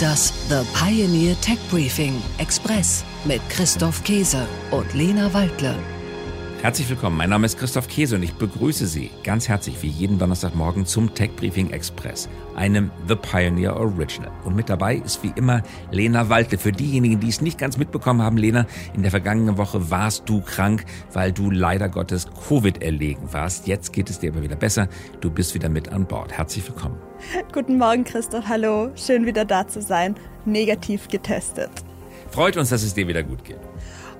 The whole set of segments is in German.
Das The Pioneer Tech Briefing Express mit Christoph Käse und Lena Waldle. Herzlich willkommen, mein Name ist Christoph Käse und ich begrüße Sie ganz herzlich wie jeden Donnerstagmorgen zum Tech Briefing Express, einem The Pioneer Original. Und mit dabei ist wie immer Lena Waldle. Für diejenigen, die es nicht ganz mitbekommen haben, Lena, in der vergangenen Woche warst du krank, weil du leider Gottes Covid erlegen warst. Jetzt geht es dir aber wieder besser. Du bist wieder mit an Bord. Herzlich willkommen. Guten Morgen, Christoph. Hallo. Schön wieder da zu sein. Negativ getestet. Freut uns, dass es dir wieder gut geht.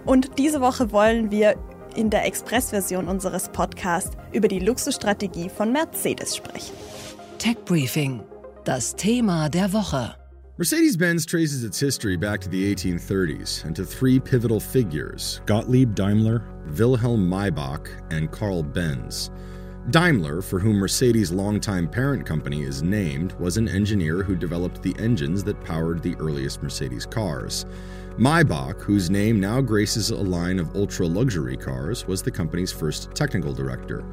Und diese Woche wollen wir in der Express-Version unseres Podcasts über die Luxusstrategie von Mercedes sprechen. Tech Briefing, das Thema der Woche. Mercedes Benz traces its history back to the 1830s and to three pivotal figures Gottlieb Daimler, Wilhelm Maybach, and Karl Benz. Daimler, for whom Mercedes' longtime parent company is named, was an engineer who developed the engines that powered the earliest Mercedes cars. Maybach, whose name now graces a line of ultra luxury cars, was the company's first technical director.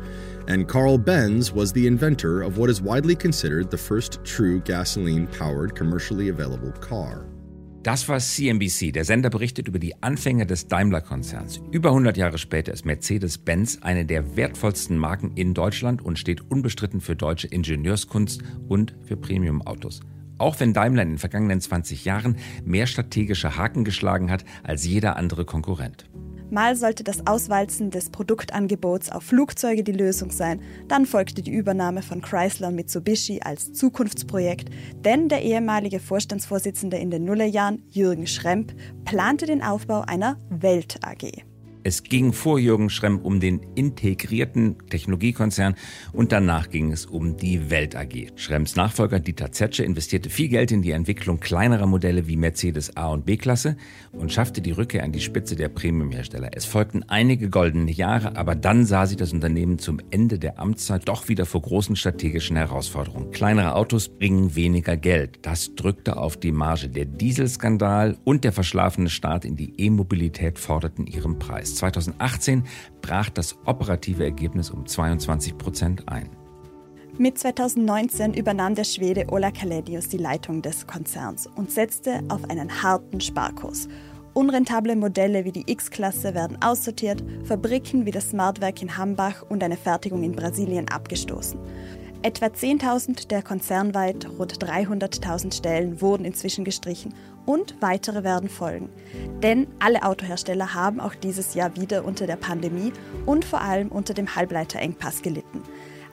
And Carl Benz was the inventor of what is widely considered the first true gasoline powered commercially available car. Das war CNBC. Der Sender berichtet über die Anfänge des Daimler-Konzerns. Über 100 Jahre später ist Mercedes-Benz eine der wertvollsten Marken in Deutschland und steht unbestritten für deutsche Ingenieurskunst und für Premium-Autos. Auch wenn Daimler in den vergangenen 20 Jahren mehr strategische Haken geschlagen hat als jeder andere Konkurrent. Mal sollte das Auswalzen des Produktangebots auf Flugzeuge die Lösung sein, dann folgte die Übernahme von Chrysler und Mitsubishi als Zukunftsprojekt, denn der ehemalige Vorstandsvorsitzende in den Nullerjahren, Jürgen Schremp, plante den Aufbau einer Welt AG. Es ging vor Jürgen Schremm um den integrierten Technologiekonzern und danach ging es um die Welt AG. Schremms Nachfolger Dieter Zetsche investierte viel Geld in die Entwicklung kleinerer Modelle wie Mercedes A und B-Klasse und schaffte die Rückkehr an die Spitze der Premiumhersteller. Es folgten einige goldene Jahre, aber dann sah sich das Unternehmen zum Ende der Amtszeit doch wieder vor großen strategischen Herausforderungen. Kleinere Autos bringen weniger Geld. Das drückte auf die Marge. Der Dieselskandal und der verschlafene Start in die E-Mobilität forderten ihren Preis. 2018 brach das operative Ergebnis um 22 Prozent ein. Mit 2019 übernahm der Schwede Ola Kaledius die Leitung des Konzerns und setzte auf einen harten Sparkurs. Unrentable Modelle wie die X-Klasse werden aussortiert, Fabriken wie das Smartwerk in Hambach und eine Fertigung in Brasilien abgestoßen. Etwa 10.000 der konzernweit rund 300.000 Stellen wurden inzwischen gestrichen und weitere werden folgen. Denn alle Autohersteller haben auch dieses Jahr wieder unter der Pandemie und vor allem unter dem Halbleiterengpass gelitten.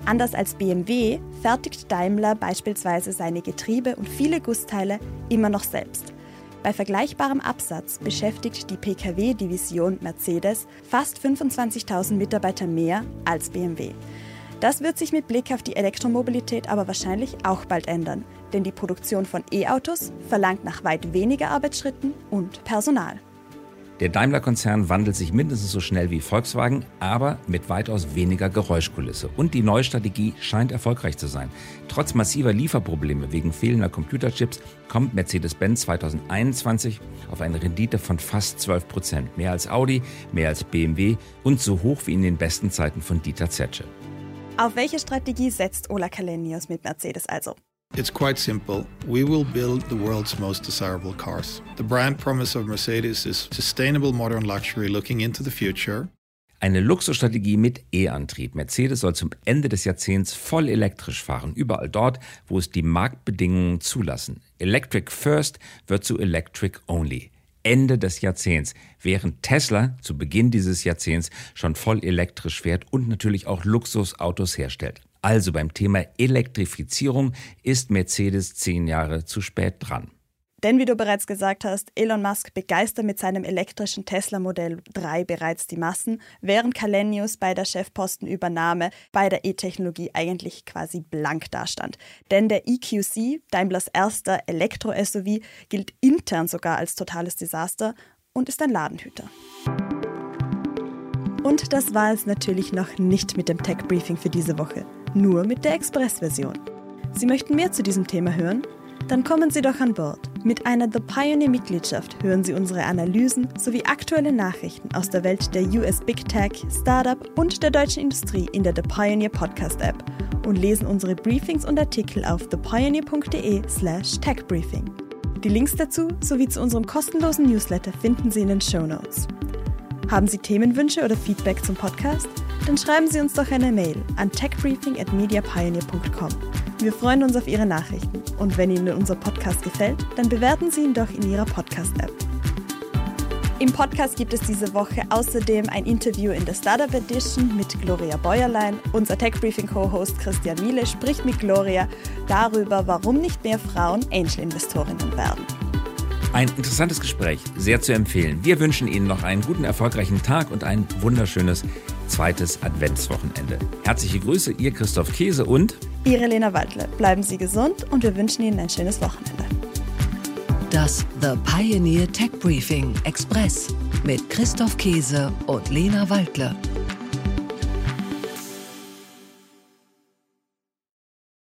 Anders als BMW fertigt Daimler beispielsweise seine Getriebe und viele Gussteile immer noch selbst. Bei vergleichbarem Absatz beschäftigt die Pkw-Division Mercedes fast 25.000 Mitarbeiter mehr als BMW. Das wird sich mit Blick auf die Elektromobilität aber wahrscheinlich auch bald ändern, denn die Produktion von E-Autos verlangt nach weit weniger Arbeitsschritten und Personal. Der Daimler-Konzern wandelt sich mindestens so schnell wie Volkswagen, aber mit weitaus weniger Geräuschkulisse. Und die neue Strategie scheint erfolgreich zu sein. Trotz massiver Lieferprobleme wegen fehlender Computerchips kommt Mercedes-Benz 2021 auf eine Rendite von fast 12 Prozent. Mehr als Audi, mehr als BMW und so hoch wie in den besten Zeiten von Dieter Zetsche. Auf welche Strategie setzt Ola Kalenius mit Mercedes also? It's quite simple. We will build the world's most desirable cars. The brand promise of Mercedes is sustainable modern luxury looking into the future. Eine Luxusstrategie mit E-Antrieb. Mercedes soll zum Ende des Jahrzehnts voll elektrisch fahren, überall dort, wo es die Marktbedingungen zulassen. Electric First wird zu Electric Only. Ende des Jahrzehnts, während Tesla zu Beginn dieses Jahrzehnts schon voll elektrisch fährt und natürlich auch Luxusautos herstellt. Also beim Thema Elektrifizierung ist Mercedes zehn Jahre zu spät dran. Denn wie du bereits gesagt hast, Elon Musk begeistert mit seinem elektrischen Tesla Modell 3 bereits die Massen, während Kalenius bei der Chefpostenübernahme bei der E-Technologie eigentlich quasi blank dastand. Denn der EQC, Daimlers erster Elektro-SUV, gilt intern sogar als totales Desaster und ist ein Ladenhüter. Und das war es natürlich noch nicht mit dem Tech Briefing für diese Woche, nur mit der Express-Version. Sie möchten mehr zu diesem Thema hören? Dann kommen Sie doch an Bord. Mit einer The Pioneer-Mitgliedschaft hören Sie unsere Analysen sowie aktuelle Nachrichten aus der Welt der US Big Tech, Startup und der deutschen Industrie in der The Pioneer Podcast App und lesen unsere Briefings und Artikel auf thepioneer.de/slash techbriefing. Die Links dazu sowie zu unserem kostenlosen Newsletter finden Sie in den Show Notes. Haben Sie Themenwünsche oder Feedback zum Podcast? Dann schreiben Sie uns doch eine Mail an techbriefing@mediapioneer.com. Wir freuen uns auf Ihre Nachrichten und wenn Ihnen unser Podcast gefällt, dann bewerten Sie ihn doch in Ihrer Podcast-App. Im Podcast gibt es diese Woche außerdem ein Interview in der Startup Edition mit Gloria Bäuerlein. Unser Tech Briefing Co-Host Christian Miele spricht mit Gloria darüber, warum nicht mehr Frauen Angel-Investorinnen werden. Ein interessantes Gespräch, sehr zu empfehlen. Wir wünschen Ihnen noch einen guten, erfolgreichen Tag und ein wunderschönes zweites Adventswochenende. Herzliche Grüße, Ihr Christoph Käse und Ihre Lena Waldle. Bleiben Sie gesund und wir wünschen Ihnen ein schönes Wochenende. Das The Pioneer Tech Briefing Express mit Christoph Käse und Lena Waldle.